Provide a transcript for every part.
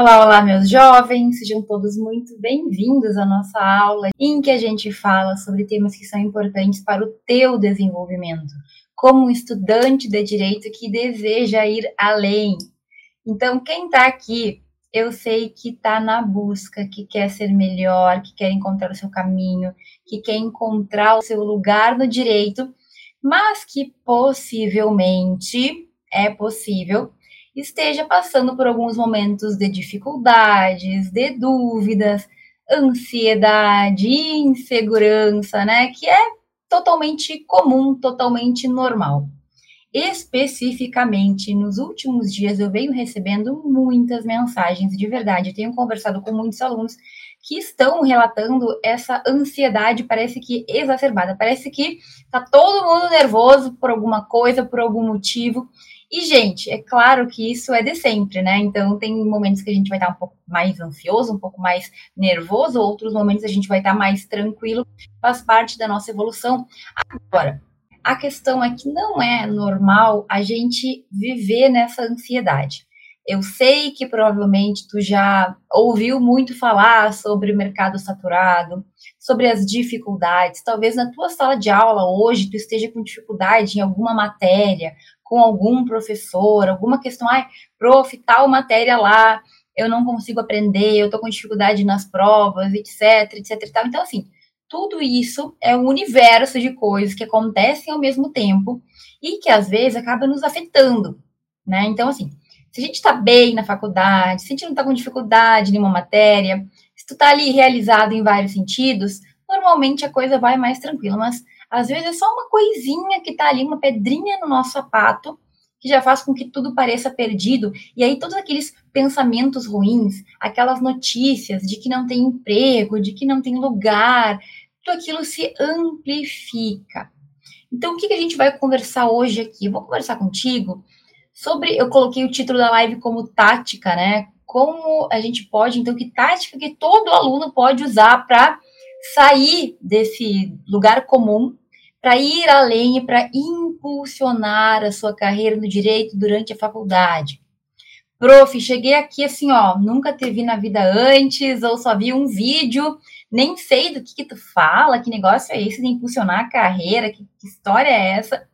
Olá, olá, meus jovens, sejam todos muito bem-vindos à nossa aula em que a gente fala sobre temas que são importantes para o teu desenvolvimento, como um estudante de direito que deseja ir além. Então, quem está aqui, eu sei que está na busca, que quer ser melhor, que quer encontrar o seu caminho, que quer encontrar o seu lugar no direito, mas que possivelmente é possível esteja passando por alguns momentos de dificuldades, de dúvidas, ansiedade, insegurança, né? Que é totalmente comum, totalmente normal. Especificamente, nos últimos dias eu venho recebendo muitas mensagens de verdade. Eu tenho conversado com muitos alunos que estão relatando essa ansiedade, parece que exacerbada. Parece que tá todo mundo nervoso por alguma coisa, por algum motivo. E, gente, é claro que isso é de sempre, né? Então, tem momentos que a gente vai estar um pouco mais ansioso, um pouco mais nervoso, outros momentos a gente vai estar mais tranquilo, faz parte da nossa evolução. Agora, a questão é que não é normal a gente viver nessa ansiedade. Eu sei que provavelmente tu já ouviu muito falar sobre o mercado saturado, sobre as dificuldades. Talvez na tua sala de aula hoje tu esteja com dificuldade em alguma matéria, com algum professor, alguma questão, ai, prof, tal matéria lá, eu não consigo aprender, eu tô com dificuldade nas provas, etc, etc tal. Então, assim, tudo isso é um universo de coisas que acontecem ao mesmo tempo e que às vezes acaba nos afetando, né? Então, assim, se a gente está bem na faculdade, se a gente não está com dificuldade em uma matéria, se tu está ali realizado em vários sentidos, normalmente a coisa vai mais tranquila, mas às vezes é só uma coisinha que está ali, uma pedrinha no nosso sapato, que já faz com que tudo pareça perdido. E aí todos aqueles pensamentos ruins, aquelas notícias de que não tem emprego, de que não tem lugar, tudo aquilo se amplifica. Então, o que, que a gente vai conversar hoje aqui? Eu vou conversar contigo sobre. Eu coloquei o título da live como tática, né? Como a gente pode, então, que tática que todo aluno pode usar para sair desse lugar comum para ir além e para impulsionar a sua carreira no direito durante a faculdade. Prof, cheguei aqui assim, ó, nunca te vi na vida antes, ou só vi um vídeo, nem sei do que, que tu fala, que negócio é esse de impulsionar a carreira, que, que história é essa?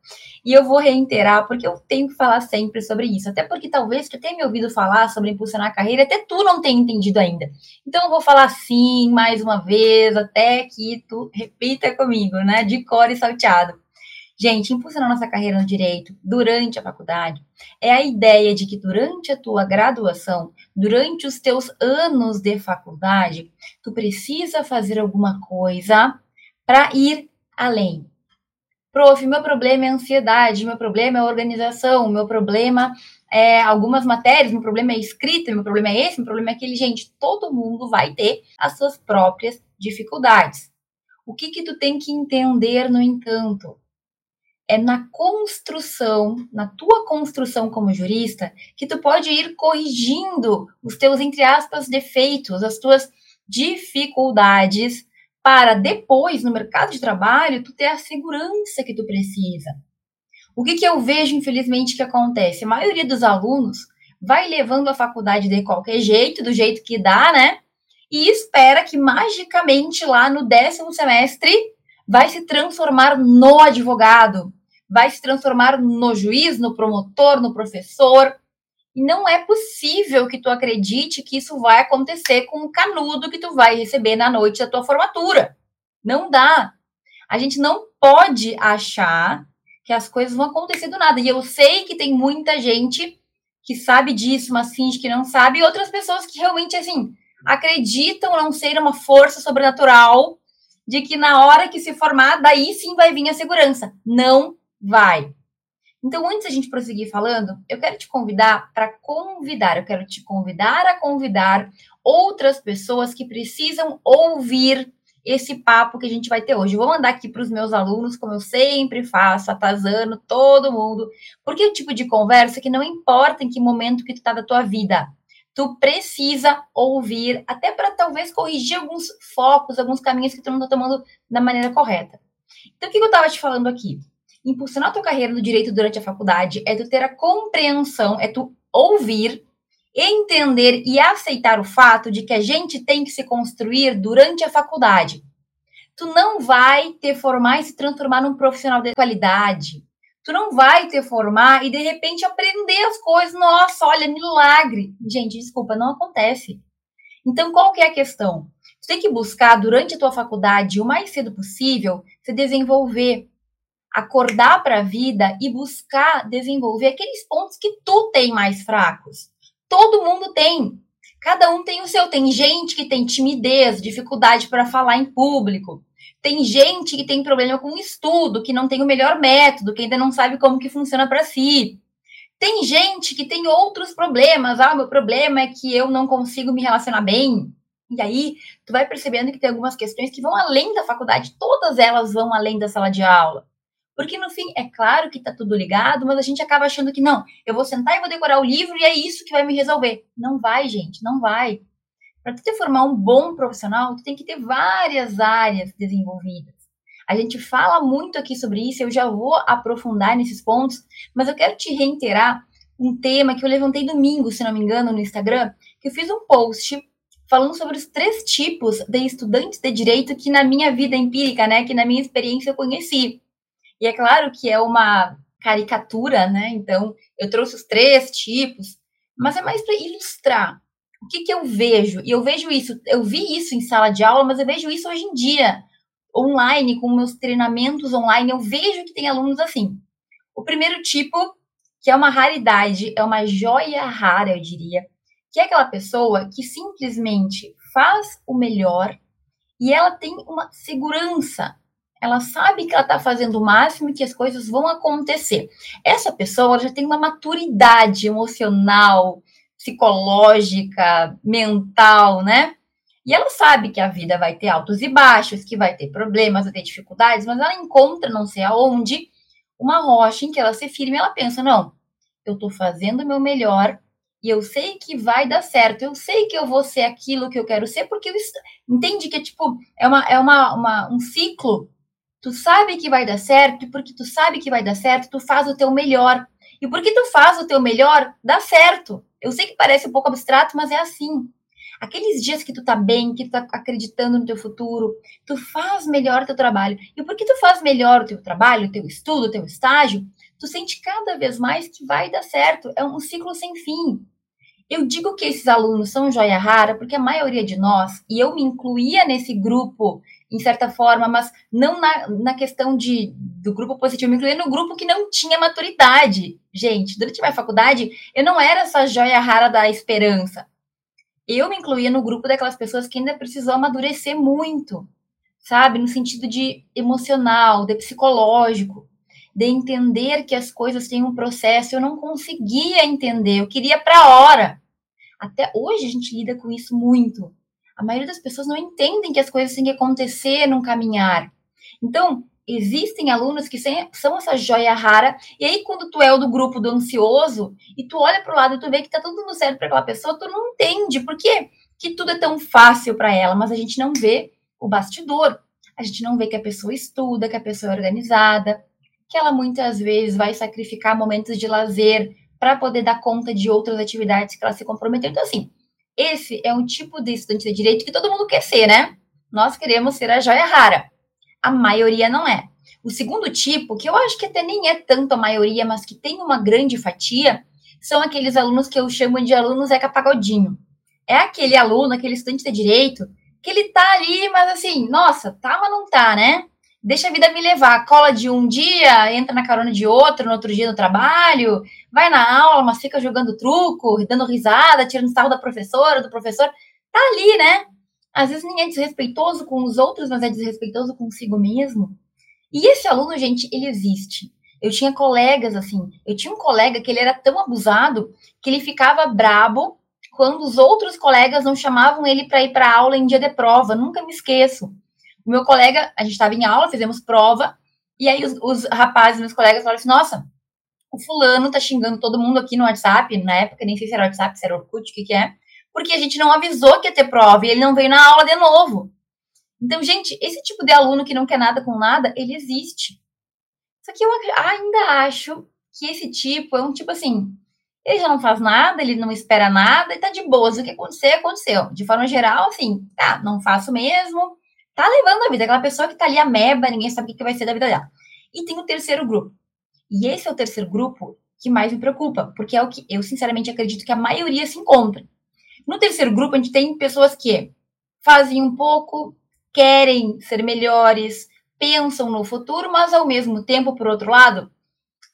E eu vou reiterar, porque eu tenho que falar sempre sobre isso. Até porque talvez tu tenha me ouvido falar sobre impulsionar a carreira, até tu não tenha entendido ainda. Então eu vou falar sim mais uma vez, até que tu repita comigo, né? De cor e salteado. Gente, impulsionar nossa carreira no direito durante a faculdade é a ideia de que durante a tua graduação, durante os teus anos de faculdade, tu precisa fazer alguma coisa para ir além, Prof, meu problema é ansiedade, meu problema é organização, meu problema é algumas matérias, meu problema é escrita, meu problema é esse, meu problema é aquele. Gente, todo mundo vai ter as suas próprias dificuldades. O que que tu tem que entender, no entanto, é na construção, na tua construção como jurista, que tu pode ir corrigindo os teus, entre aspas, defeitos, as tuas dificuldades, para depois, no mercado de trabalho, tu ter a segurança que tu precisa. O que, que eu vejo, infelizmente, que acontece? A maioria dos alunos vai levando a faculdade de qualquer jeito, do jeito que dá, né? E espera que magicamente lá no décimo semestre vai se transformar no advogado, vai se transformar no juiz, no promotor, no professor. E não é possível que tu acredite que isso vai acontecer com o canudo que tu vai receber na noite da tua formatura. Não dá. A gente não pode achar que as coisas vão acontecer do nada. E eu sei que tem muita gente que sabe disso, mas finge que não sabe, e outras pessoas que realmente, assim, acreditam não ser uma força sobrenatural de que na hora que se formar, daí sim vai vir a segurança. Não vai. Então, antes da gente prosseguir falando, eu quero te convidar para convidar, eu quero te convidar a convidar outras pessoas que precisam ouvir esse papo que a gente vai ter hoje. Eu vou mandar aqui para os meus alunos, como eu sempre faço, atazando todo mundo, porque é o tipo de conversa que não importa em que momento que tu tá da tua vida, tu precisa ouvir, até para talvez corrigir alguns focos, alguns caminhos que tu não tá tomando da maneira correta. Então, o que eu estava te falando aqui? Impulsionar a tua carreira no direito durante a faculdade é tu ter a compreensão, é tu ouvir entender e aceitar o fato de que a gente tem que se construir durante a faculdade. Tu não vai te formar e se transformar num profissional de qualidade. Tu não vai te formar e de repente aprender as coisas. Nossa, olha, milagre. Gente, desculpa, não acontece. Então, qual que é a questão? Tu tem que buscar durante a tua faculdade, o mais cedo possível, se desenvolver, acordar para a vida e buscar desenvolver aqueles pontos que tu tem mais fracos. Todo mundo tem. Cada um tem o seu. Tem gente que tem timidez, dificuldade para falar em público. Tem gente que tem problema com estudo, que não tem o melhor método, que ainda não sabe como que funciona para si. Tem gente que tem outros problemas. Ah, meu problema é que eu não consigo me relacionar bem. E aí, tu vai percebendo que tem algumas questões que vão além da faculdade, todas elas vão além da sala de aula. Porque no fim, é claro que tá tudo ligado, mas a gente acaba achando que não, eu vou sentar e vou decorar o livro e é isso que vai me resolver. Não vai, gente, não vai. Para tu te formar um bom profissional, tu tem que ter várias áreas desenvolvidas. A gente fala muito aqui sobre isso, eu já vou aprofundar nesses pontos, mas eu quero te reiterar um tema que eu levantei domingo, se não me engano, no Instagram, que eu fiz um post falando sobre os três tipos de estudantes de direito que na minha vida empírica, né, que na minha experiência eu conheci. E é claro que é uma caricatura, né? Então, eu trouxe os três tipos, mas é mais para ilustrar o que, que eu vejo. E eu vejo isso, eu vi isso em sala de aula, mas eu vejo isso hoje em dia, online, com meus treinamentos online, eu vejo que tem alunos assim. O primeiro tipo, que é uma raridade, é uma joia rara, eu diria, que é aquela pessoa que simplesmente faz o melhor e ela tem uma segurança ela sabe que ela está fazendo o máximo e que as coisas vão acontecer. Essa pessoa já tem uma maturidade emocional, psicológica, mental, né? E ela sabe que a vida vai ter altos e baixos, que vai ter problemas, vai ter dificuldades, mas ela encontra, não sei aonde, uma rocha em que ela se firme ela pensa: não, eu estou fazendo o meu melhor e eu sei que vai dar certo, eu sei que eu vou ser aquilo que eu quero ser, porque eu entende que é tipo, é, uma, é uma, uma, um ciclo Tu sabe que vai dar certo, e porque tu sabe que vai dar certo, tu faz o teu melhor. E porque tu faz o teu melhor, dá certo. Eu sei que parece um pouco abstrato, mas é assim. Aqueles dias que tu tá bem, que tu tá acreditando no teu futuro, tu faz melhor o teu trabalho. E porque tu faz melhor o teu trabalho, o teu estudo, o teu estágio, tu sente cada vez mais que vai dar certo. É um ciclo sem fim. Eu digo que esses alunos são joia rara porque a maioria de nós, e eu me incluía nesse grupo em certa forma, mas não na, na questão de, do grupo positivo, me incluía no grupo que não tinha maturidade. Gente, durante a minha faculdade, eu não era essa joia rara da esperança. Eu me incluía no grupo daquelas pessoas que ainda precisou amadurecer muito, sabe? No sentido de emocional, de psicológico, de entender que as coisas têm um processo. Eu não conseguia entender, eu queria para hora. Até hoje a gente lida com isso muito a maioria das pessoas não entendem que as coisas têm que acontecer num caminhar. Então, existem alunos que são essa joia rara, e aí quando tu é do grupo do ansioso, e tu olha para o lado e tu vê que tá tudo certo para aquela pessoa, tu não entende por quê que tudo é tão fácil para ela, mas a gente não vê o bastidor. A gente não vê que a pessoa estuda, que a pessoa é organizada, que ela muitas vezes vai sacrificar momentos de lazer para poder dar conta de outras atividades que ela se comprometeu. Então, assim, esse é um tipo de estudante de direito que todo mundo quer ser, né? Nós queremos ser a joia rara. A maioria não é. O segundo tipo, que eu acho que até nem é tanto a maioria, mas que tem uma grande fatia, são aqueles alunos que eu chamo de alunos Zeca Pagodinho. É aquele aluno, aquele estudante de direito, que ele tá ali, mas assim, nossa, tá, mas não tá, né? Deixa a vida me levar. Cola de um dia, entra na carona de outro, no outro dia no trabalho, vai na aula, mas fica jogando truco, dando risada, tirando sarro da professora, do professor. Tá ali, né? Às vezes nem é desrespeitoso com os outros, mas é desrespeitoso consigo mesmo. E esse aluno, gente, ele existe. Eu tinha colegas assim. Eu tinha um colega que ele era tão abusado que ele ficava brabo quando os outros colegas não chamavam ele para ir para aula em dia de prova. Nunca me esqueço. O meu colega, a gente estava em aula, fizemos prova, e aí os, os rapazes, meus colegas, falaram assim: nossa, o fulano tá xingando todo mundo aqui no WhatsApp, na época, nem sei se era WhatsApp, se era Orkut, o que que é, porque a gente não avisou que ia ter prova e ele não veio na aula de novo. Então, gente, esse tipo de aluno que não quer nada com nada, ele existe. Só que eu ainda acho que esse tipo é um tipo assim, ele já não faz nada, ele não espera nada e tá de boas. O que acontecer, aconteceu. De forma geral, assim, tá, não faço mesmo, tá levando a vida. Aquela pessoa que tá ali ameba, ninguém sabe o que vai ser da vida dela. E tem o terceiro grupo. E esse é o terceiro grupo que mais me preocupa, porque é o que eu sinceramente acredito que a maioria se encontra. No terceiro grupo, a gente tem pessoas que fazem um pouco, querem ser melhores, pensam no futuro, mas ao mesmo tempo, por outro lado,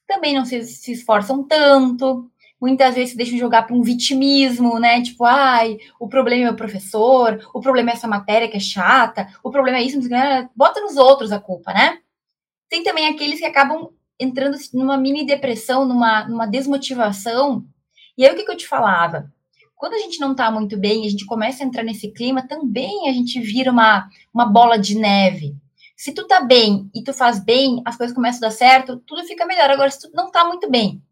também não se, se esforçam tanto, muitas vezes se deixam jogar para um vitimismo, né? Tipo, ai, o problema é o professor, o problema é essa matéria que é chata, o problema é isso, bota nos outros a culpa, né? Tem também aqueles que acabam entrando numa mini depressão, numa, numa desmotivação. E aí o que, que eu te falava? Quando a gente não tá muito bem, a gente começa a entrar nesse clima, também a gente vira uma, uma bola de neve. Se tu tá bem e tu faz bem, as coisas começam a dar certo, tudo fica melhor. Agora, se tu não tá muito bem,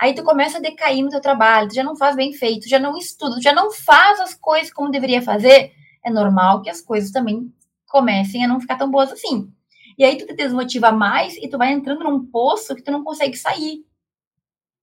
Aí tu começa a decair no teu trabalho, tu já não faz bem feito, tu já não estuda, tu já não faz as coisas como deveria fazer. É normal que as coisas também comecem a não ficar tão boas assim. E aí tu te desmotiva mais e tu vai entrando num poço que tu não consegue sair.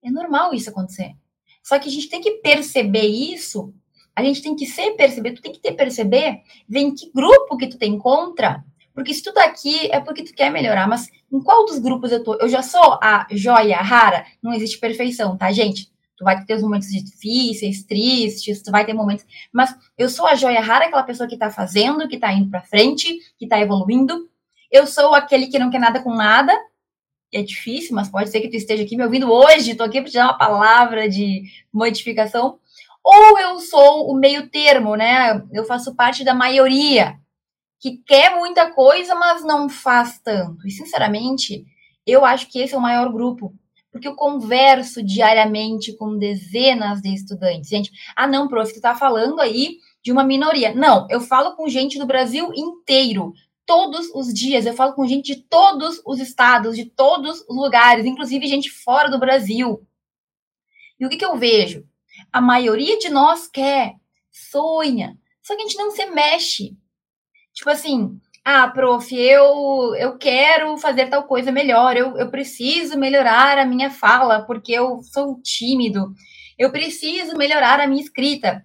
É normal isso acontecer. Só que a gente tem que perceber isso, a gente tem que se perceber, tu tem que ter perceber, ver em que grupo que tu te encontra porque se tu tá aqui é porque tu quer melhorar, mas em qual dos grupos eu tô? Eu já sou a joia rara? Não existe perfeição, tá, gente? Tu vai ter os momentos difíceis, tristes, tu vai ter momentos. Mas eu sou a joia rara, aquela pessoa que tá fazendo, que tá indo pra frente, que tá evoluindo. Eu sou aquele que não quer nada com nada. É difícil, mas pode ser que tu esteja aqui me ouvindo hoje. Tô aqui pra te dar uma palavra de modificação. Ou eu sou o meio termo, né? Eu faço parte da maioria que quer muita coisa, mas não faz tanto. E, sinceramente, eu acho que esse é o maior grupo. Porque eu converso diariamente com dezenas de estudantes. Gente, ah, não, prof, tu tá falando aí de uma minoria. Não, eu falo com gente do Brasil inteiro. Todos os dias. Eu falo com gente de todos os estados, de todos os lugares, inclusive gente fora do Brasil. E o que, que eu vejo? A maioria de nós quer, sonha, só que a gente não se mexe. Tipo assim, ah, prof, eu, eu quero fazer tal coisa melhor, eu, eu preciso melhorar a minha fala, porque eu sou tímido, eu preciso melhorar a minha escrita,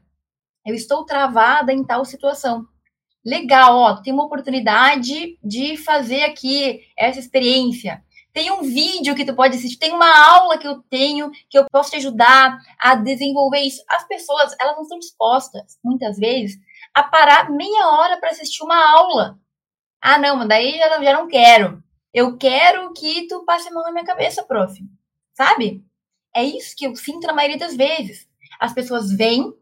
eu estou travada em tal situação. Legal, ó, tem uma oportunidade de fazer aqui essa experiência. Tem um vídeo que tu pode assistir, tem uma aula que eu tenho que eu posso te ajudar a desenvolver isso. As pessoas, elas não estão dispostas, muitas vezes, a parar meia hora para assistir uma aula. Ah, não, daí já já não quero. Eu quero que tu passe a mão na minha cabeça, prof. Sabe? É isso que eu sinto na maioria das vezes. As pessoas vêm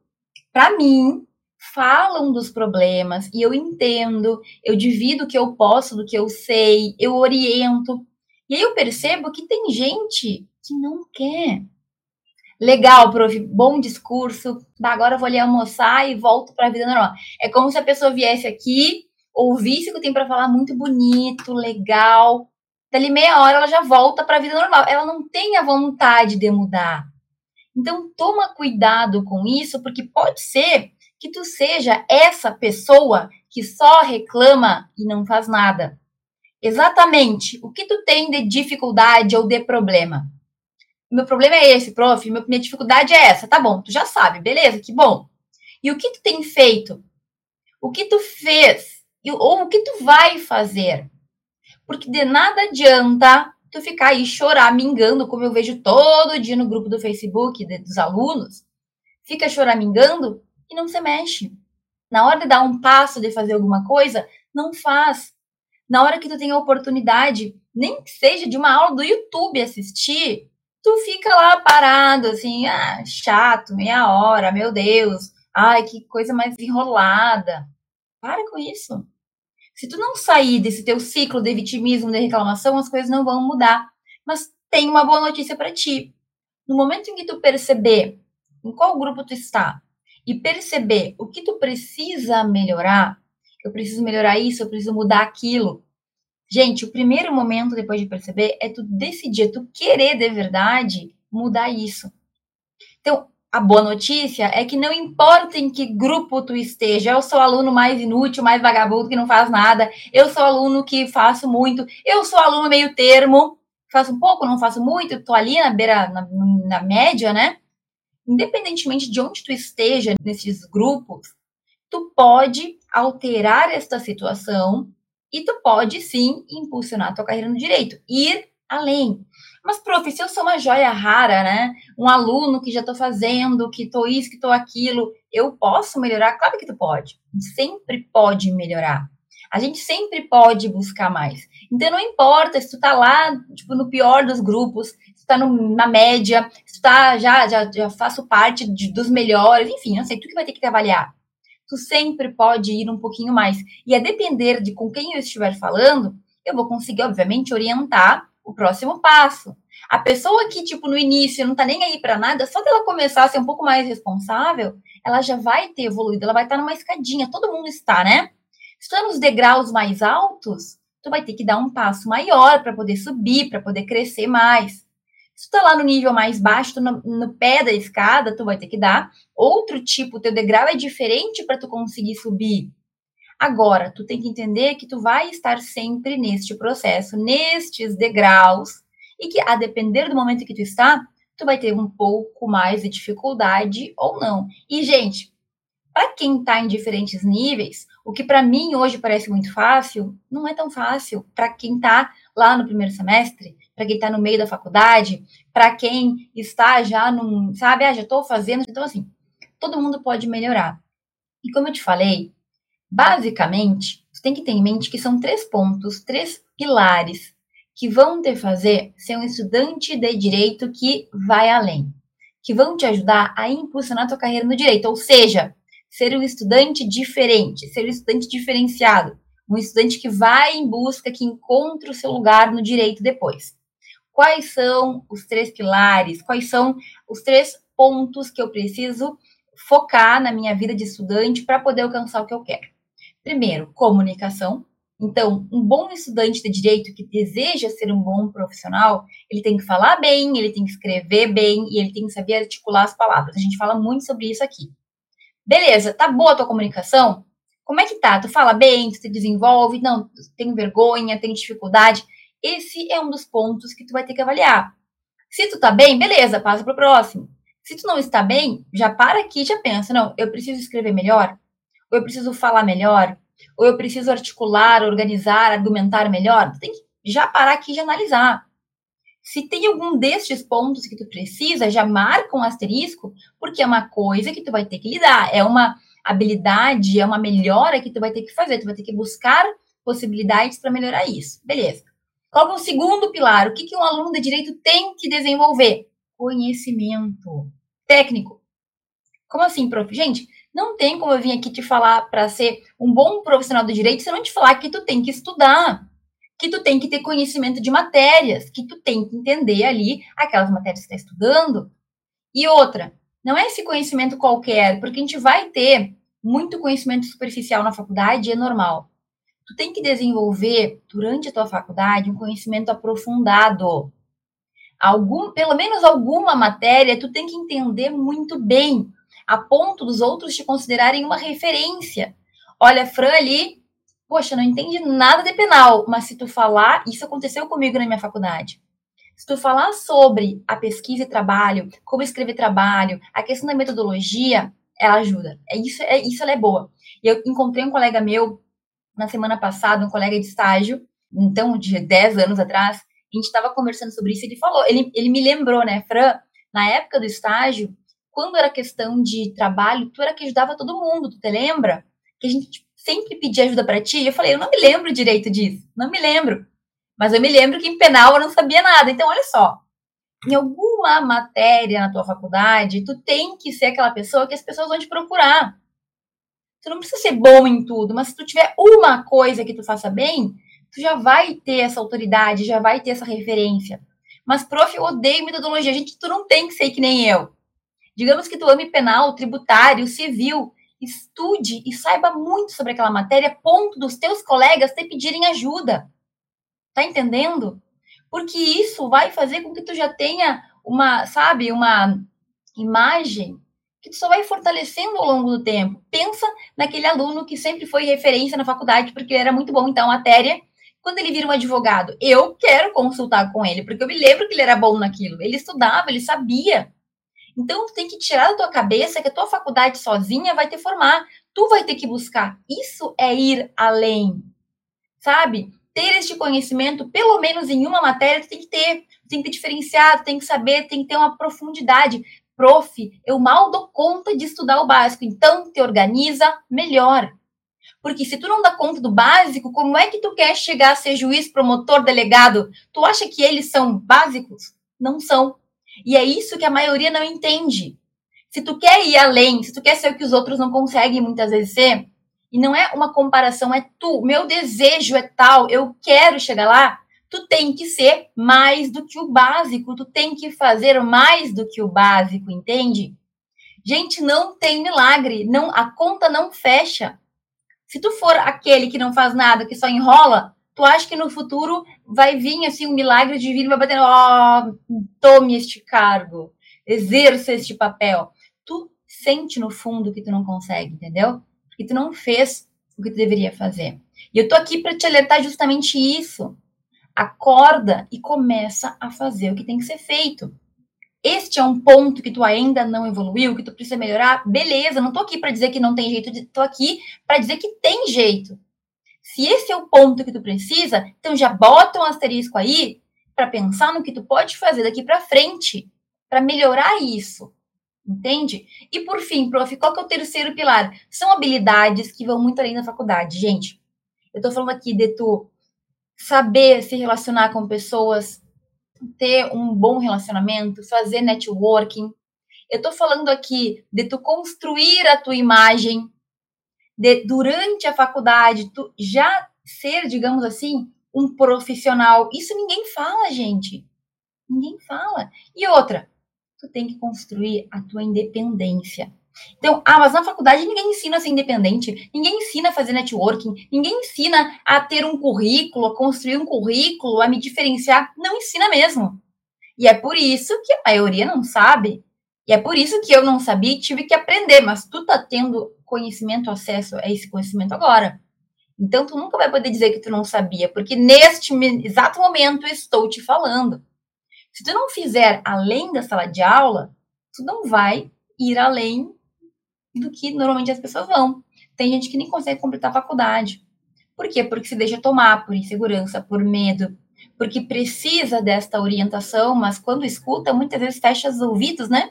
para mim, falam dos problemas e eu entendo, eu divido o que eu posso do que eu sei, eu oriento. E aí eu percebo que tem gente que não quer. Legal, prof, bom discurso. Agora eu vou ali almoçar e volto para a vida normal. É como se a pessoa viesse aqui, ouvisse o que tem para falar muito bonito, legal. Dali meia hora ela já volta para a vida normal. Ela não tem a vontade de mudar. Então toma cuidado com isso, porque pode ser que tu seja essa pessoa que só reclama e não faz nada. Exatamente o que tu tem de dificuldade ou de problema meu problema é esse, prof, minha dificuldade é essa. Tá bom, tu já sabe, beleza, que bom. E o que tu tem feito? O que tu fez? Ou o que tu vai fazer? Porque de nada adianta tu ficar aí choramingando, como eu vejo todo dia no grupo do Facebook de, dos alunos, fica choramingando e não se mexe. Na hora de dar um passo, de fazer alguma coisa, não faz. Na hora que tu tem a oportunidade, nem que seja de uma aula do YouTube assistir, tu fica lá parado, assim, ah, chato, meia hora, meu Deus, ai, que coisa mais enrolada. Para com isso. Se tu não sair desse teu ciclo de vitimismo, de reclamação, as coisas não vão mudar. Mas tem uma boa notícia para ti. No momento em que tu perceber em qual grupo tu está e perceber o que tu precisa melhorar, eu preciso melhorar isso, eu preciso mudar aquilo, Gente, o primeiro momento depois de perceber é tu decidir, é tu querer de verdade mudar isso. Então, a boa notícia é que não importa em que grupo tu esteja, eu sou aluno mais inútil, mais vagabundo que não faz nada, eu sou aluno que faço muito, eu sou aluno meio termo, faço um pouco, não faço muito, tô ali na beira, na, na média, né? independentemente de onde tu esteja nesses grupos, tu pode alterar esta situação e tu pode sim impulsionar a tua carreira no direito, ir além. Mas, prof, se eu sou uma joia rara, né? Um aluno que já estou fazendo, que estou isso, que estou aquilo, eu posso melhorar? Claro que tu pode. Sempre pode melhorar. A gente sempre pode buscar mais. Então não importa se tu tá lá, tipo, no pior dos grupos, se tu tá no, na média, se tu tá, já, já, já faço parte de, dos melhores, enfim, não sei, tu que vai ter que te avaliar. Tu sempre pode ir um pouquinho mais. E a depender de com quem eu estiver falando, eu vou conseguir, obviamente, orientar o próximo passo. A pessoa que, tipo, no início não tá nem aí para nada, só dela começar a ser um pouco mais responsável, ela já vai ter evoluído, ela vai estar tá numa escadinha, todo mundo está, né? Se tu tá nos degraus mais altos, tu vai ter que dar um passo maior para poder subir, para poder crescer mais. Se tu tá lá no nível mais baixo, tu no, no, pé da escada, tu vai ter que dar outro tipo, teu degrau é diferente para tu conseguir subir. Agora, tu tem que entender que tu vai estar sempre neste processo, nestes degraus, e que a depender do momento que tu está, tu vai ter um pouco mais de dificuldade ou não. E, gente, para quem está em diferentes níveis, o que para mim hoje parece muito fácil, não é tão fácil para quem está lá no primeiro semestre, para quem está no meio da faculdade, para quem está já num, sabe, ah, já estou fazendo. Então, assim, todo mundo pode melhorar. E como eu te falei, Basicamente, você tem que ter em mente que são três pontos, três pilares que vão te fazer ser um estudante de direito que vai além, que vão te ajudar a impulsionar a tua carreira no direito, ou seja, ser um estudante diferente, ser um estudante diferenciado, um estudante que vai em busca, que encontra o seu lugar no direito depois. Quais são os três pilares? Quais são os três pontos que eu preciso focar na minha vida de estudante para poder alcançar o que eu quero? Primeiro, comunicação. Então, um bom estudante de direito que deseja ser um bom profissional, ele tem que falar bem, ele tem que escrever bem e ele tem que saber articular as palavras. A gente fala muito sobre isso aqui. Beleza, tá boa a tua comunicação? Como é que tá? Tu fala bem, tu se desenvolve? Não, tem vergonha, tem dificuldade? Esse é um dos pontos que tu vai ter que avaliar. Se tu tá bem, beleza, passa pro próximo. Se tu não está bem, já para aqui, já pensa, não, eu preciso escrever melhor, ou eu preciso falar melhor? Ou eu preciso articular, organizar, argumentar melhor? Tu tem que já parar aqui e analisar. Se tem algum destes pontos que tu precisa, já marca um asterisco, porque é uma coisa que tu vai ter que lidar, é uma habilidade, é uma melhora que tu vai ter que fazer, tu vai ter que buscar possibilidades para melhorar isso. Beleza. Qual é o segundo pilar? O que, que um aluno de direito tem que desenvolver? Conhecimento técnico. Como assim, prof? Gente, não tem como eu vir aqui te falar para ser um bom profissional do direito se não te falar que tu tem que estudar, que tu tem que ter conhecimento de matérias, que tu tem que entender ali aquelas matérias que está estudando. E outra, não é esse conhecimento qualquer, porque a gente vai ter muito conhecimento superficial na faculdade, é normal. Tu tem que desenvolver durante a tua faculdade um conhecimento aprofundado. Algum, pelo menos alguma matéria, tu tem que entender muito bem a ponto dos outros te considerarem uma referência. Olha, Fran ali, poxa, não entende nada de penal, mas se tu falar, isso aconteceu comigo na minha faculdade. Se tu falar sobre a pesquisa e trabalho, como escrever trabalho, a questão da metodologia, ela ajuda. É isso, é isso ela é boa. E eu encontrei um colega meu na semana passada, um colega de estágio, então de 10 anos atrás, a gente estava conversando sobre isso, ele falou, ele, ele me lembrou, né, Fran, na época do estágio, quando era questão de trabalho, tu era que ajudava todo mundo, tu te lembra? Que a gente sempre pedia ajuda para ti. Eu falei, eu não me lembro direito disso, não me lembro. Mas eu me lembro que em penal eu não sabia nada. Então, olha só, em alguma matéria na tua faculdade, tu tem que ser aquela pessoa que as pessoas vão te procurar. Tu não precisa ser bom em tudo, mas se tu tiver uma coisa que tu faça bem, tu já vai ter essa autoridade, já vai ter essa referência. Mas, prof, eu odeio metodologia. Gente, tu não tem que ser que nem eu. Digamos que tu ame penal, tributário, civil, estude e saiba muito sobre aquela matéria, ponto dos teus colegas te pedirem ajuda. Tá entendendo? Porque isso vai fazer com que tu já tenha uma, sabe, uma imagem que tu só vai fortalecendo ao longo do tempo. Pensa naquele aluno que sempre foi referência na faculdade porque ele era muito bom então a matéria. Quando ele vira um advogado, eu quero consultar com ele, porque eu me lembro que ele era bom naquilo. Ele estudava, ele sabia. Então, tu tem que tirar da tua cabeça que a tua faculdade sozinha vai te formar. Tu vai ter que buscar. Isso é ir além, sabe? Ter este conhecimento, pelo menos em uma matéria, tu tem que ter. Tu tem que ter diferenciado, tem que saber, tem que ter uma profundidade. Prof, eu mal dou conta de estudar o básico. Então, te organiza melhor. Porque se tu não dá conta do básico, como é que tu quer chegar a ser juiz, promotor, delegado? Tu acha que eles são básicos? Não são. E é isso que a maioria não entende. Se tu quer ir além, se tu quer ser o que os outros não conseguem muitas vezes ser, e não é uma comparação, é tu, meu desejo é tal, eu quero chegar lá, tu tem que ser mais do que o básico, tu tem que fazer mais do que o básico, entende? Gente, não tem milagre, não a conta não fecha. Se tu for aquele que não faz nada, que só enrola, tu acha que no futuro vai vir assim um milagre divino vai bater, ó, oh, tome este cargo, exerça este papel. Tu sente no fundo que tu não consegue, entendeu? Porque tu não fez o que tu deveria fazer. E eu tô aqui para te alertar justamente isso. Acorda e começa a fazer o que tem que ser feito este é um ponto que tu ainda não evoluiu, que tu precisa melhorar, beleza, não tô aqui para dizer que não tem jeito, tô aqui para dizer que tem jeito. Se esse é o ponto que tu precisa, então já bota um asterisco aí para pensar no que tu pode fazer daqui para frente para melhorar isso. Entende? E por fim, prof, qual que é o terceiro pilar? São habilidades que vão muito além da faculdade. Gente, eu tô falando aqui de tu saber se relacionar com pessoas ter um bom relacionamento, fazer networking. Eu estou falando aqui de tu construir a tua imagem, de durante a faculdade, tu já ser, digamos assim, um profissional. Isso ninguém fala, gente. Ninguém fala. E outra, tu tem que construir a tua independência. Então, ah, mas na faculdade ninguém ensina a ser independente, ninguém ensina a fazer networking, ninguém ensina a ter um currículo, a construir um currículo, a me diferenciar. Não ensina mesmo. E é por isso que a maioria não sabe. E é por isso que eu não sabia e tive que aprender. Mas tu tá tendo conhecimento, acesso a esse conhecimento agora. Então, tu nunca vai poder dizer que tu não sabia, porque neste exato momento eu estou te falando. Se tu não fizer além da sala de aula, tu não vai ir além do que normalmente as pessoas vão. Tem gente que nem consegue completar a faculdade. Por quê? Porque se deixa tomar por insegurança, por medo, porque precisa desta orientação, mas quando escuta, muitas vezes fecha os ouvidos, né?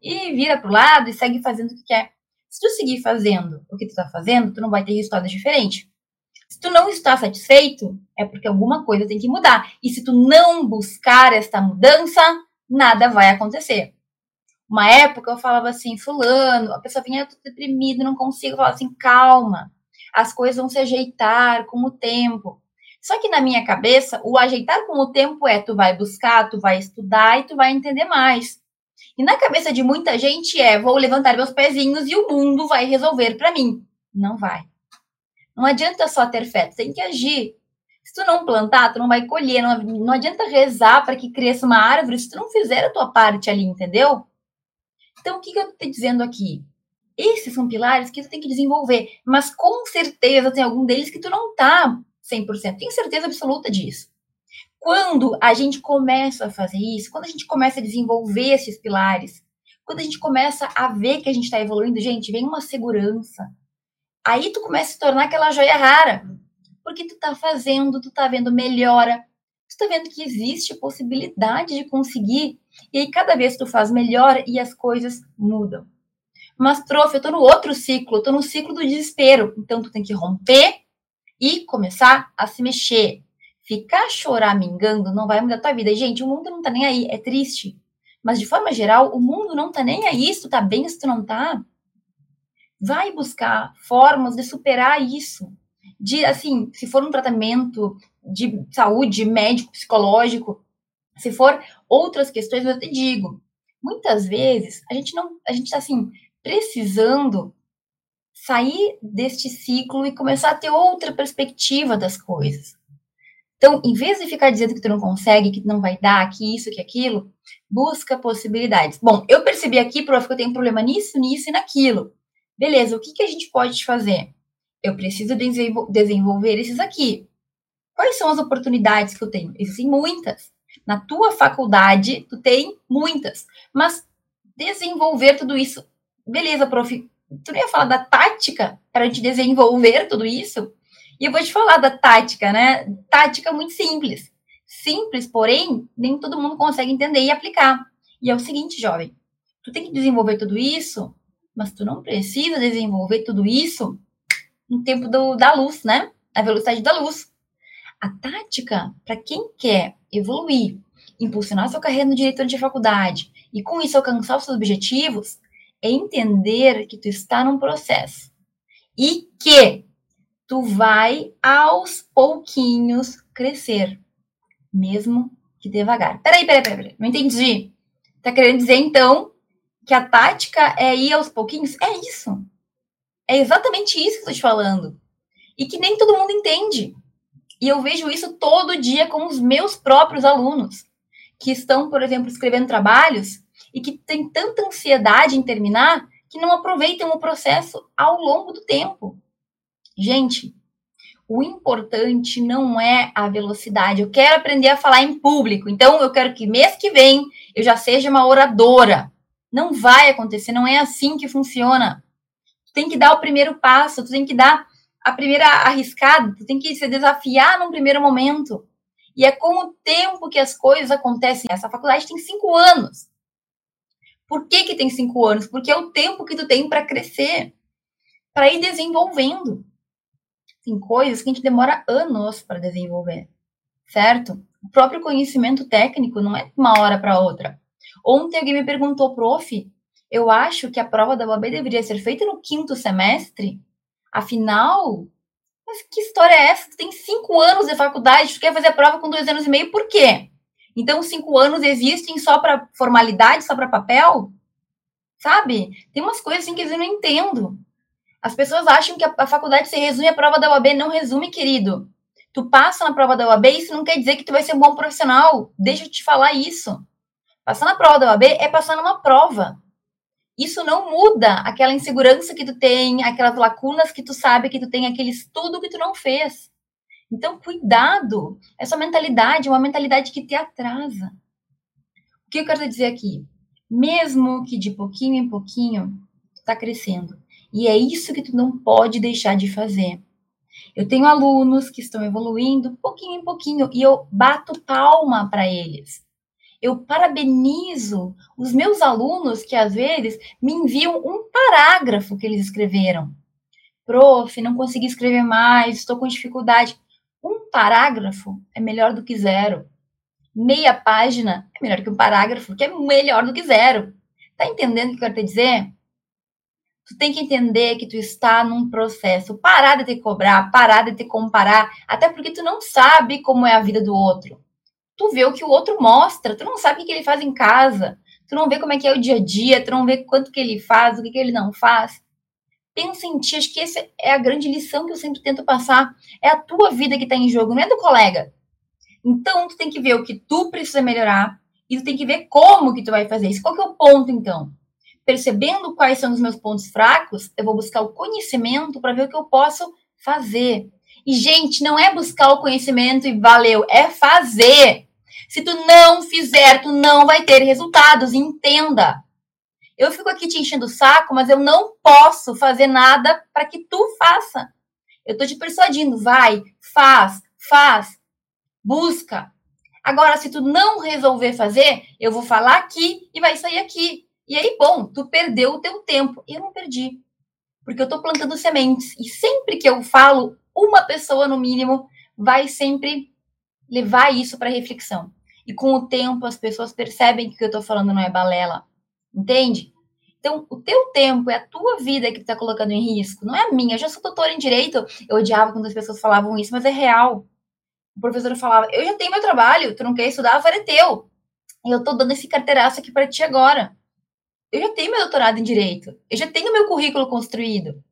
E vira para o lado e segue fazendo o que quer. Se tu seguir fazendo o que tu está fazendo, tu não vai ter resultado diferente. Se tu não está satisfeito, é porque alguma coisa tem que mudar. E se tu não buscar esta mudança, nada vai acontecer. Uma época eu falava assim, fulano, a pessoa vinha, eu tô deprimido, não consigo. Eu assim, calma, as coisas vão se ajeitar com o tempo. Só que na minha cabeça, o ajeitar com o tempo é tu vai buscar, tu vai estudar e tu vai entender mais. E na cabeça de muita gente é, vou levantar meus pezinhos e o mundo vai resolver para mim. Não vai. Não adianta só ter fé, tu tem que agir. Se tu não plantar, tu não vai colher. Não, não adianta rezar para que cresça uma árvore se tu não fizer a tua parte ali, entendeu? Então, o que, que eu estou dizendo aqui? Esses são pilares que tu tem que desenvolver, mas com certeza tem algum deles que tu não tá 100%. Tenho certeza absoluta disso. Quando a gente começa a fazer isso, quando a gente começa a desenvolver esses pilares, quando a gente começa a ver que a gente está evoluindo, gente, vem uma segurança. Aí tu começa a se tornar aquela joia rara. Porque tu tá fazendo, tu tá vendo melhora, tu tá vendo que existe possibilidade de conseguir e aí, cada vez tu faz melhor e as coisas mudam. Mas, prof, eu tô no outro ciclo, eu tô no ciclo do desespero. Então, tu tem que romper e começar a se mexer. Ficar choramingando não vai mudar tua vida. Gente, o mundo não tá nem aí, é triste. Mas, de forma geral, o mundo não tá nem aí se tu tá bem, se tu não tá. Vai buscar formas de superar isso. De, assim, se for um tratamento de saúde, médico, psicológico, se for outras questões, eu te digo, muitas vezes a gente não, a gente está assim, precisando sair deste ciclo e começar a ter outra perspectiva das coisas. Então, em vez de ficar dizendo que tu não consegue, que não vai dar, que isso, que aquilo, busca possibilidades. Bom, eu percebi aqui, prof, que eu tenho um problema nisso, nisso e naquilo. Beleza, o que, que a gente pode fazer? Eu preciso desenvolver esses aqui. Quais são as oportunidades que eu tenho? Existem muitas. Na tua faculdade, tu tem muitas, mas desenvolver tudo isso. Beleza, prof. Tu não ia falar da tática para gente desenvolver tudo isso? E eu vou te falar da tática, né? Tática muito simples. Simples, porém, nem todo mundo consegue entender e aplicar. E é o seguinte, jovem, tu tem que desenvolver tudo isso, mas tu não precisa desenvolver tudo isso no tempo do, da luz, né? A velocidade da luz. A tática, para quem quer evoluir, impulsionar sua carreira no diretor de faculdade e com isso alcançar os seus objetivos, é entender que tu está num processo e que tu vai aos pouquinhos crescer, mesmo que devagar. Peraí, peraí, peraí, peraí. não entendi. Tá querendo dizer então que a tática é ir aos pouquinhos? É isso. É exatamente isso que eu tô te falando. E que nem todo mundo entende. E eu vejo isso todo dia com os meus próprios alunos, que estão, por exemplo, escrevendo trabalhos e que têm tanta ansiedade em terminar que não aproveitam o processo ao longo do tempo. Gente, o importante não é a velocidade. Eu quero aprender a falar em público, então eu quero que mês que vem eu já seja uma oradora. Não vai acontecer, não é assim que funciona. Tu tem que dar o primeiro passo, tu tem que dar a primeira arriscada, tu tem que se desafiar num primeiro momento. E é com o tempo que as coisas acontecem. Essa faculdade tem cinco anos. Por que, que tem cinco anos? Porque é o tempo que tu tem para crescer, para ir desenvolvendo. Tem coisas que a gente demora anos para desenvolver, certo? O próprio conhecimento técnico não é de uma hora para outra. Ontem alguém me perguntou, prof, eu acho que a prova da UAB deveria ser feita no quinto semestre. Afinal, mas que história é essa? Tu tem cinco anos de faculdade, tu quer fazer a prova com dois anos e meio, por quê? Então, cinco anos existem só para formalidade, só para papel? Sabe? Tem umas coisas assim que eu não entendo. As pessoas acham que a, a faculdade se resume à prova da UAB. Não resume, querido. Tu passa na prova da UAB, isso não quer dizer que tu vai ser um bom profissional. Deixa eu te falar isso. Passar na prova da UAB é passar numa prova. Isso não muda aquela insegurança que tu tem, aquelas lacunas que tu sabe que tu tem, aquele estudo que tu não fez. Então, cuidado. Essa mentalidade é uma mentalidade que te atrasa. O que eu quero dizer aqui? Mesmo que de pouquinho em pouquinho, tu tá crescendo. E é isso que tu não pode deixar de fazer. Eu tenho alunos que estão evoluindo pouquinho em pouquinho e eu bato palma para eles. Eu parabenizo os meus alunos que às vezes me enviam um parágrafo que eles escreveram. Prof, não consegui escrever mais, estou com dificuldade. Um parágrafo é melhor do que zero. Meia página é melhor que um parágrafo, que é melhor do que zero. Tá entendendo o que eu quero te dizer? tu tem que entender que tu está num processo. Parar de te cobrar, parar de te comparar, até porque tu não sabe como é a vida do outro. Tu vê o que o outro mostra, tu não sabe o que ele faz em casa, tu não vê como é que é o dia a dia, tu não vê quanto que ele faz, o que, que ele não faz. Pensa em ti, acho que essa é a grande lição que eu sempre tento passar. É a tua vida que está em jogo, não é do colega. Então, tu tem que ver o que tu precisa melhorar e tu tem que ver como que tu vai fazer isso. Qual que é o ponto, então? percebendo quais são os meus pontos fracos, eu vou buscar o conhecimento para ver o que eu posso fazer. E, gente, não é buscar o conhecimento e valeu, é fazer. Se tu não fizer, tu não vai ter resultados, entenda. Eu fico aqui te enchendo o saco, mas eu não posso fazer nada para que tu faça. Eu tô te persuadindo, vai, faz, faz, busca. Agora, se tu não resolver fazer, eu vou falar aqui e vai sair aqui. E aí, bom, tu perdeu o teu tempo. Eu não perdi. Porque eu estou plantando sementes. E sempre que eu falo, uma pessoa, no mínimo, vai sempre levar isso para reflexão. E com o tempo, as pessoas percebem que o que eu estou falando não é balela. Entende? Então, o teu tempo é a tua vida que tu tá colocando em risco, não é a minha. Eu já sou doutora em direito. Eu odiava quando as pessoas falavam isso, mas é real. O professor falava: Eu já tenho meu trabalho, tu não quer estudar, agora é teu. E eu tô dando esse carteiraço aqui para ti agora eu já tenho meu doutorado em direito, eu já tenho meu currículo construído.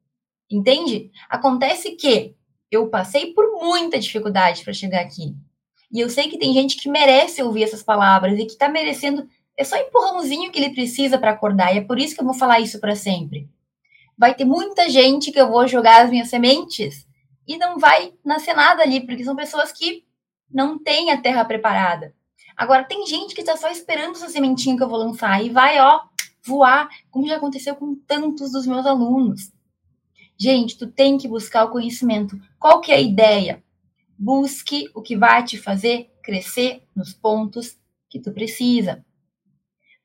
Entende? Acontece que eu passei por muita dificuldade para chegar aqui. E eu sei que tem gente que merece ouvir essas palavras e que está merecendo. É só empurrãozinho que ele precisa para acordar. E é por isso que eu vou falar isso para sempre. Vai ter muita gente que eu vou jogar as minhas sementes e não vai nascer nada ali, porque são pessoas que não têm a terra preparada. Agora, tem gente que está só esperando essa sementinha que eu vou lançar e vai, ó, voar, como já aconteceu com tantos dos meus alunos. Gente, tu tem que buscar o conhecimento. Qual que é a ideia? Busque o que vai te fazer crescer nos pontos que tu precisa.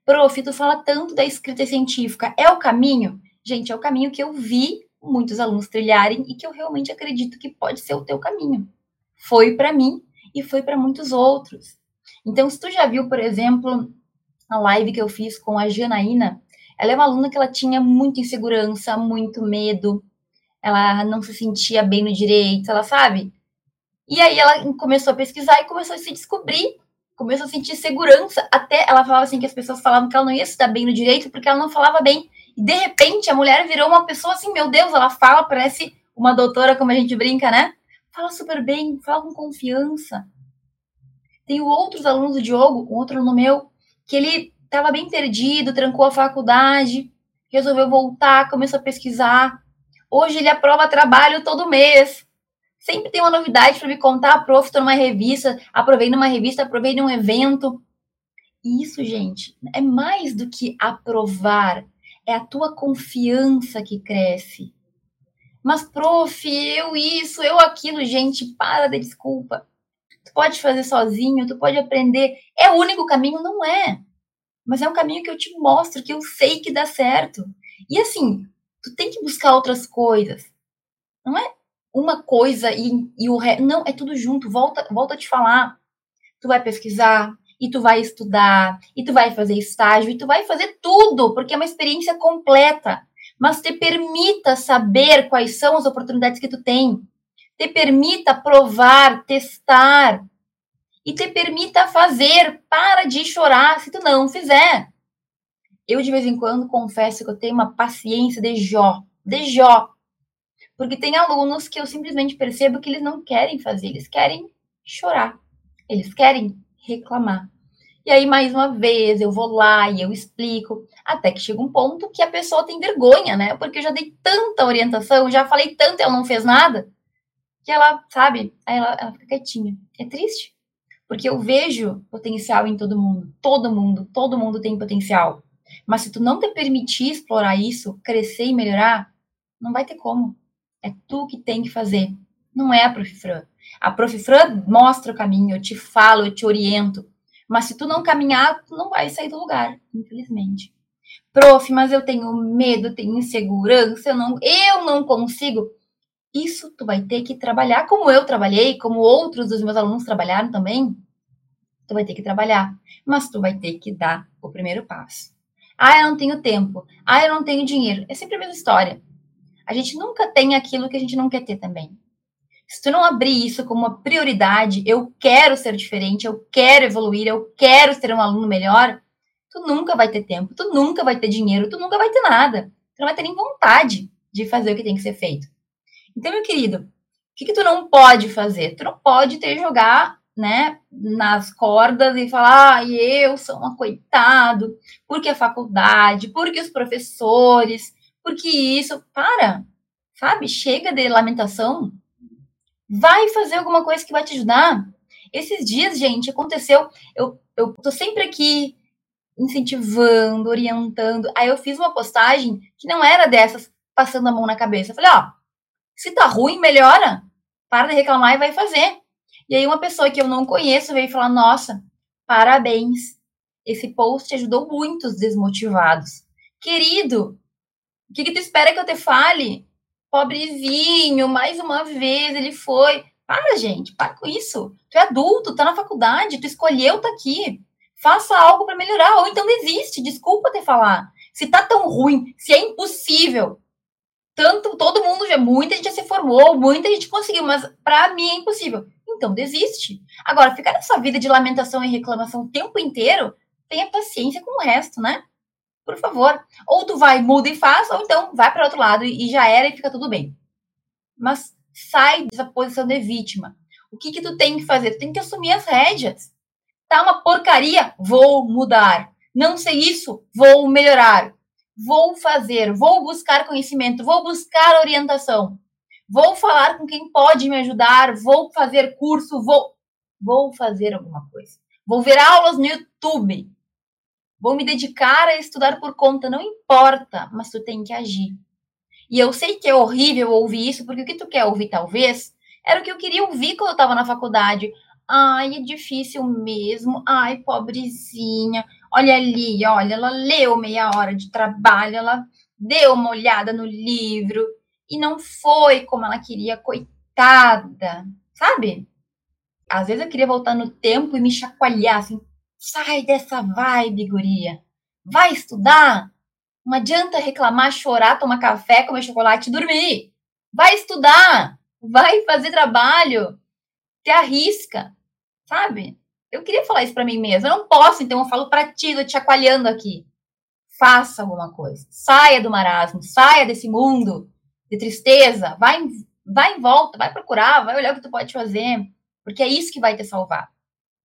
Prof, tu fala tanto da escrita científica. É o caminho? Gente, é o caminho que eu vi muitos alunos trilharem e que eu realmente acredito que pode ser o teu caminho. Foi para mim e foi para muitos outros. Então, se tu já viu, por exemplo, a live que eu fiz com a Janaína, ela é uma aluna que ela tinha muita insegurança, muito medo, ela não se sentia bem no direito, ela sabe? E aí ela começou a pesquisar e começou a se descobrir, começou a sentir segurança. Até ela falava assim que as pessoas falavam que ela não ia se dar bem no direito porque ela não falava bem. E de repente a mulher virou uma pessoa assim, meu Deus, ela fala, parece uma doutora, como a gente brinca, né? Fala super bem, fala com confiança. Tenho outros alunos do Diogo, um outro aluno meu, que ele estava bem perdido, trancou a faculdade, resolveu voltar, começou a pesquisar. Hoje ele aprova trabalho todo mês. Sempre tem uma novidade para me contar, prof, estou numa revista, aprovei numa revista, aprovei num evento. Isso, gente, é mais do que aprovar, é a tua confiança que cresce. Mas, prof, eu isso, eu aquilo, gente, para de desculpa. Tu pode fazer sozinho, tu pode aprender. É o único caminho? Não é. Mas é um caminho que eu te mostro, que eu sei que dá certo. E assim, tu tem que buscar outras coisas. Não é uma coisa e, e o resto. Não, é tudo junto. Volta, volta a te falar. Tu vai pesquisar, e tu vai estudar, e tu vai fazer estágio, e tu vai fazer tudo, porque é uma experiência completa. Mas te permita saber quais são as oportunidades que tu tem. Te permita provar, testar. E te permita fazer. Para de chorar se tu não fizer. Eu, de vez em quando, confesso que eu tenho uma paciência de Jó, de Jó. Porque tem alunos que eu simplesmente percebo que eles não querem fazer, eles querem chorar, eles querem reclamar. E aí, mais uma vez, eu vou lá e eu explico, até que chega um ponto que a pessoa tem vergonha, né? Porque eu já dei tanta orientação, já falei tanto ela não fez nada, que ela, sabe, aí ela, ela fica quietinha. É triste, porque eu vejo potencial em todo mundo, todo mundo, todo mundo tem potencial. Mas se tu não te permitir explorar isso, crescer e melhorar, não vai ter como. É tu que tem que fazer. Não é a Prof. Fran. A Prof. Fran mostra o caminho, eu te falo, eu te oriento. Mas se tu não caminhar, tu não vai sair do lugar, infelizmente. Prof, mas eu tenho medo, tenho insegurança, eu não, eu não consigo. Isso tu vai ter que trabalhar como eu trabalhei, como outros dos meus alunos trabalharam também. Tu vai ter que trabalhar, mas tu vai ter que dar o primeiro passo. Ah, eu não tenho tempo. Ah, eu não tenho dinheiro. É sempre a mesma história. A gente nunca tem aquilo que a gente não quer ter também. Se tu não abrir isso como uma prioridade, eu quero ser diferente, eu quero evoluir, eu quero ser um aluno melhor, tu nunca vai ter tempo, tu nunca vai ter dinheiro, tu nunca vai ter nada. Tu não vai ter nem vontade de fazer o que tem que ser feito. Então, meu querido, o que, que tu não pode fazer? Tu não pode ter jogar né, nas cordas e falar, ah, eu sou um coitado, porque a faculdade, porque os professores, porque isso, para, sabe? Chega de lamentação. Vai fazer alguma coisa que vai te ajudar. Esses dias, gente, aconteceu, eu, eu tô sempre aqui incentivando, orientando. Aí eu fiz uma postagem que não era dessas passando a mão na cabeça. Eu falei, ó, se tá ruim, melhora. Para de reclamar e vai fazer. E aí uma pessoa que eu não conheço veio falar: "Nossa, parabéns. Esse post ajudou muitos desmotivados. Querido, o que, que tu espera que eu te fale? Pobrezinho, mais uma vez ele foi. Para, gente, para com isso. Tu é adulto, tá na faculdade, tu escolheu tá aqui. Faça algo para melhorar, ou então desiste, desculpa te falar. Se tá tão ruim, se é impossível, tanto todo mundo já muita gente já se formou, muita gente conseguiu, mas para mim é impossível então desiste. Agora, ficar nessa vida de lamentação e reclamação o tempo inteiro, tenha paciência com o resto, né? Por favor. Ou tu vai, muda e faz, ou então vai para outro lado e já era e fica tudo bem. Mas sai dessa posição de vítima. O que que tu tem que fazer? Tu tem que assumir as rédeas. Tá uma porcaria? Vou mudar. Não sei isso? Vou melhorar. Vou fazer, vou buscar conhecimento, vou buscar orientação vou falar com quem pode me ajudar, vou fazer curso, vou, vou fazer alguma coisa. Vou ver aulas no YouTube. Vou me dedicar a estudar por conta, não importa, mas tu tem que agir. E eu sei que é horrível ouvir isso, porque o que tu quer ouvir, talvez, era o que eu queria ouvir quando eu estava na faculdade. Ai, é difícil mesmo. Ai, pobrezinha. Olha ali, olha, ela leu meia hora de trabalho, ela deu uma olhada no livro e não foi como ela queria, coitada, sabe? Às vezes eu queria voltar no tempo e me chacoalhar assim, sai dessa vibe, guria. Vai estudar. Não adianta reclamar, chorar, tomar café, comer chocolate e dormir. Vai estudar. Vai fazer trabalho. Te arrisca, sabe? Eu queria falar isso para mim mesma. Eu não posso, então eu falo para ti, tô te chacoalhando aqui. Faça alguma coisa. Saia do marasmo, saia desse mundo de tristeza. Vai, vai em volta, vai procurar, vai olhar o que tu pode fazer. Porque é isso que vai te salvar.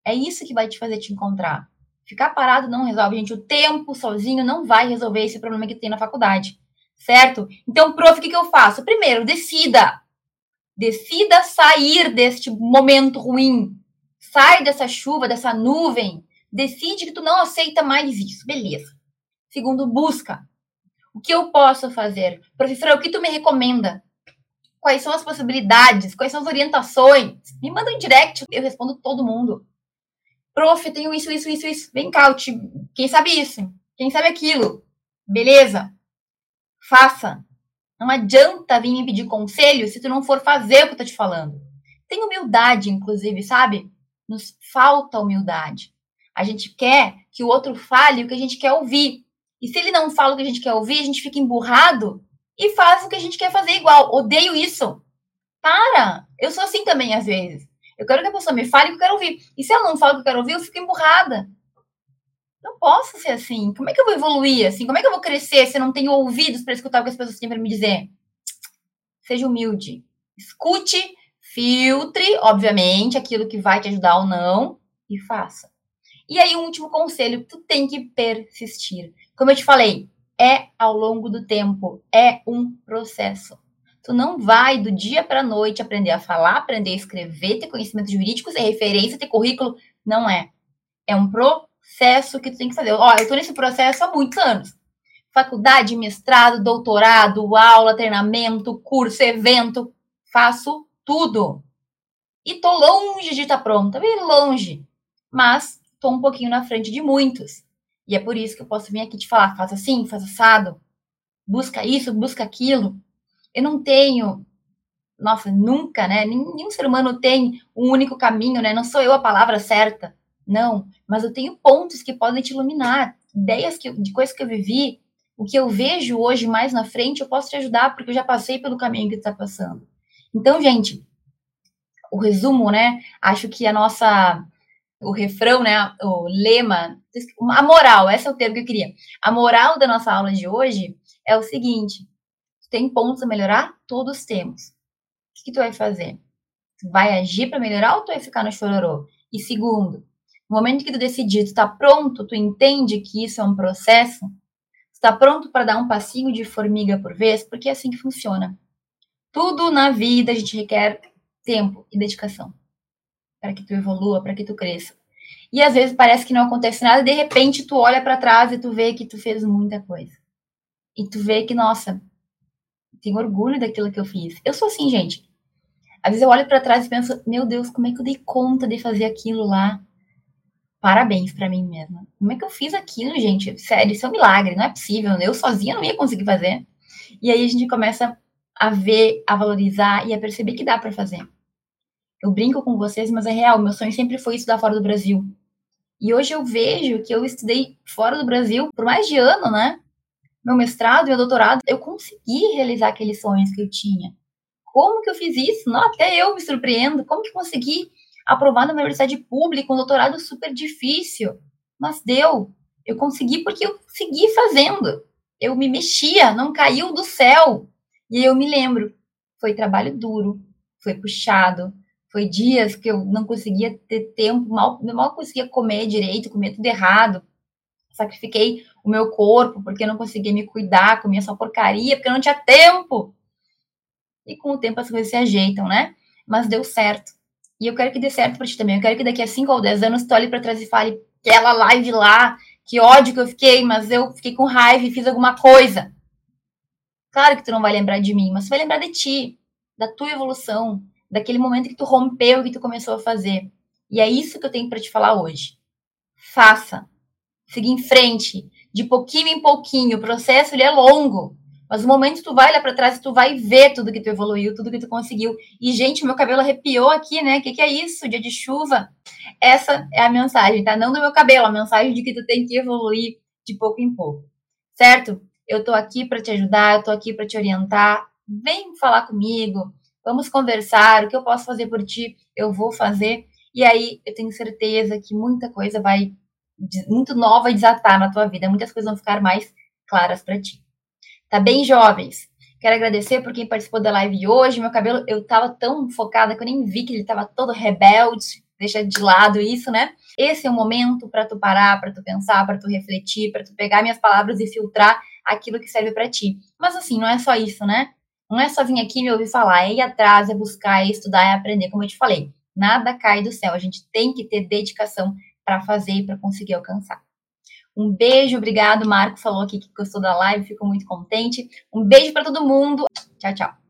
É isso que vai te fazer te encontrar. Ficar parado não resolve, gente. O tempo sozinho não vai resolver esse problema que tem na faculdade. Certo? Então, prof, o que, eu faço? Primeiro, decida. Decida sair deste momento ruim. Sai dessa chuva, dessa nuvem. Decide que tu não aceita mais isso. Beleza. Segundo, busca. O que eu posso fazer? Professora, o que tu me recomenda? Quais são as possibilidades? Quais são as orientações? Me manda um direct, eu respondo todo mundo. Prof, eu tenho isso, isso, isso, isso. Vem cá, te... quem sabe isso? Quem sabe aquilo? Beleza? Faça. Não adianta vir me pedir conselho se tu não for fazer o que eu tô te falando. Tem humildade, inclusive, sabe? Nos falta humildade. A gente quer que o outro fale o que a gente quer ouvir. E se ele não fala o que a gente quer ouvir, a gente fica emburrado e faz o que a gente quer fazer igual. Odeio isso. Para! Eu sou assim também, às vezes. Eu quero que a pessoa me fale o que eu quero ouvir. E se ela não fala o que eu quero ouvir, eu fico emburrada. Não posso ser assim. Como é que eu vou evoluir assim? Como é que eu vou crescer se eu não tenho ouvidos para escutar o que as pessoas têm para me dizer? Seja humilde. Escute, filtre, obviamente, aquilo que vai te ajudar ou não e faça. E aí, um último conselho: tu tem que persistir. Como eu te falei, é ao longo do tempo, é um processo. Tu não vai do dia para noite aprender a falar, aprender a escrever, ter conhecimentos jurídicos, ter referência, ter currículo. Não é. É um processo que tu tem que fazer. Ó, eu tô nesse processo há muitos anos. Faculdade, mestrado, doutorado, aula, treinamento, curso, evento. Faço tudo. E tô longe de estar tá pronta, bem longe. Mas tô um pouquinho na frente de muitos. E é por isso que eu posso vir aqui te falar, faz assim, faz assado, busca isso, busca aquilo. Eu não tenho, nossa, nunca, né? Nenhum ser humano tem um único caminho, né? Não sou eu a palavra certa, não. Mas eu tenho pontos que podem te iluminar, ideias que, de coisas que eu vivi, o que eu vejo hoje mais na frente, eu posso te ajudar, porque eu já passei pelo caminho que tu está passando. Então, gente, o resumo, né? Acho que a nossa, o refrão, né? O lema, a moral, esse é o termo que eu queria. A moral da nossa aula de hoje é o seguinte: tem pontos a melhorar? Todos temos. O que, tu vai fazer? Tu vai agir para melhorar ou tu vai ficar no chororô? E segundo, no momento que tu decidir, tu está pronto, tu entende que isso é um processo, está pronto para dar um passinho de formiga por vez, porque é assim que funciona. Tudo na vida a gente requer tempo e dedicação para que tu evolua, para que tu cresça. E às vezes parece que não acontece nada, de repente tu olha para trás e tu vê que tu fez muita coisa. E tu vê que, nossa, tenho orgulho daquilo que eu fiz. Eu sou assim, gente. Às vezes eu olho para trás e penso, meu Deus, como é que eu dei conta de fazer aquilo lá? Parabéns para mim mesma. Como é que eu fiz aquilo, gente? Sério, isso é um milagre, não é possível. Eu sozinha não ia conseguir fazer. E aí a gente começa a ver, a valorizar e a perceber que dá para fazer. Eu brinco com vocês, mas é real. Meu sonho sempre foi estudar fora do Brasil. E hoje eu vejo que eu estudei fora do Brasil por mais de ano, né? Meu mestrado e meu doutorado, eu consegui realizar aqueles sonhos que eu tinha. Como que eu fiz isso? Não, até eu me surpreendo. Como que consegui aprovar na universidade pública um doutorado super difícil? Mas deu. Eu consegui porque eu segui fazendo. Eu me mexia, não caiu do céu. E eu me lembro, foi trabalho duro, foi puxado, foi dias que eu não conseguia ter tempo, mal, mal conseguia comer direito, comer tudo errado. Sacrifiquei o meu corpo, porque eu não conseguia me cuidar, comia só porcaria, porque eu não tinha tempo. E com o tempo as coisas se ajeitam, né? Mas deu certo. E eu quero que dê certo para ti também. Eu quero que daqui a 5 ou 10 anos tu olhe para trás e fale aquela live lá que ódio que eu fiquei, mas eu fiquei com raiva e fiz alguma coisa. Claro que tu não vai lembrar de mim, mas tu vai lembrar de ti, da tua evolução, daquele momento que tu rompeu e que tu começou a fazer. E é isso que eu tenho para te falar hoje. Faça. Siga em frente, de pouquinho em pouquinho. O processo ele é longo, mas o momento que tu vai lá para trás, tu vai ver tudo que tu evoluiu, tudo que tu conseguiu. E gente, meu cabelo arrepiou aqui, né? O que, que é isso? Dia de chuva. Essa é a mensagem, tá? Não do meu cabelo, a mensagem de que tu tem que evoluir de pouco em pouco. Certo? Eu tô aqui para te ajudar, eu tô aqui para te orientar. Vem falar comigo, vamos conversar. O que eu posso fazer por ti, eu vou fazer. E aí eu tenho certeza que muita coisa vai, muito nova desatar na tua vida. Muitas coisas vão ficar mais claras para ti. Tá bem, jovens? Quero agradecer por quem participou da live hoje. Meu cabelo, eu tava tão focada que eu nem vi que ele tava todo rebelde. Deixa de lado isso, né? Esse é o momento para tu parar, para tu pensar, para tu refletir, para tu pegar minhas palavras e filtrar aquilo que serve para ti. Mas assim, não é só isso, né? Não é só vir aqui me ouvir falar, é ir atrás, é buscar, é estudar, é aprender, como eu te falei. Nada cai do céu, a gente tem que ter dedicação para fazer e para conseguir alcançar. Um beijo, obrigado. Marco falou aqui que gostou da live, fico muito contente. Um beijo para todo mundo. Tchau, tchau.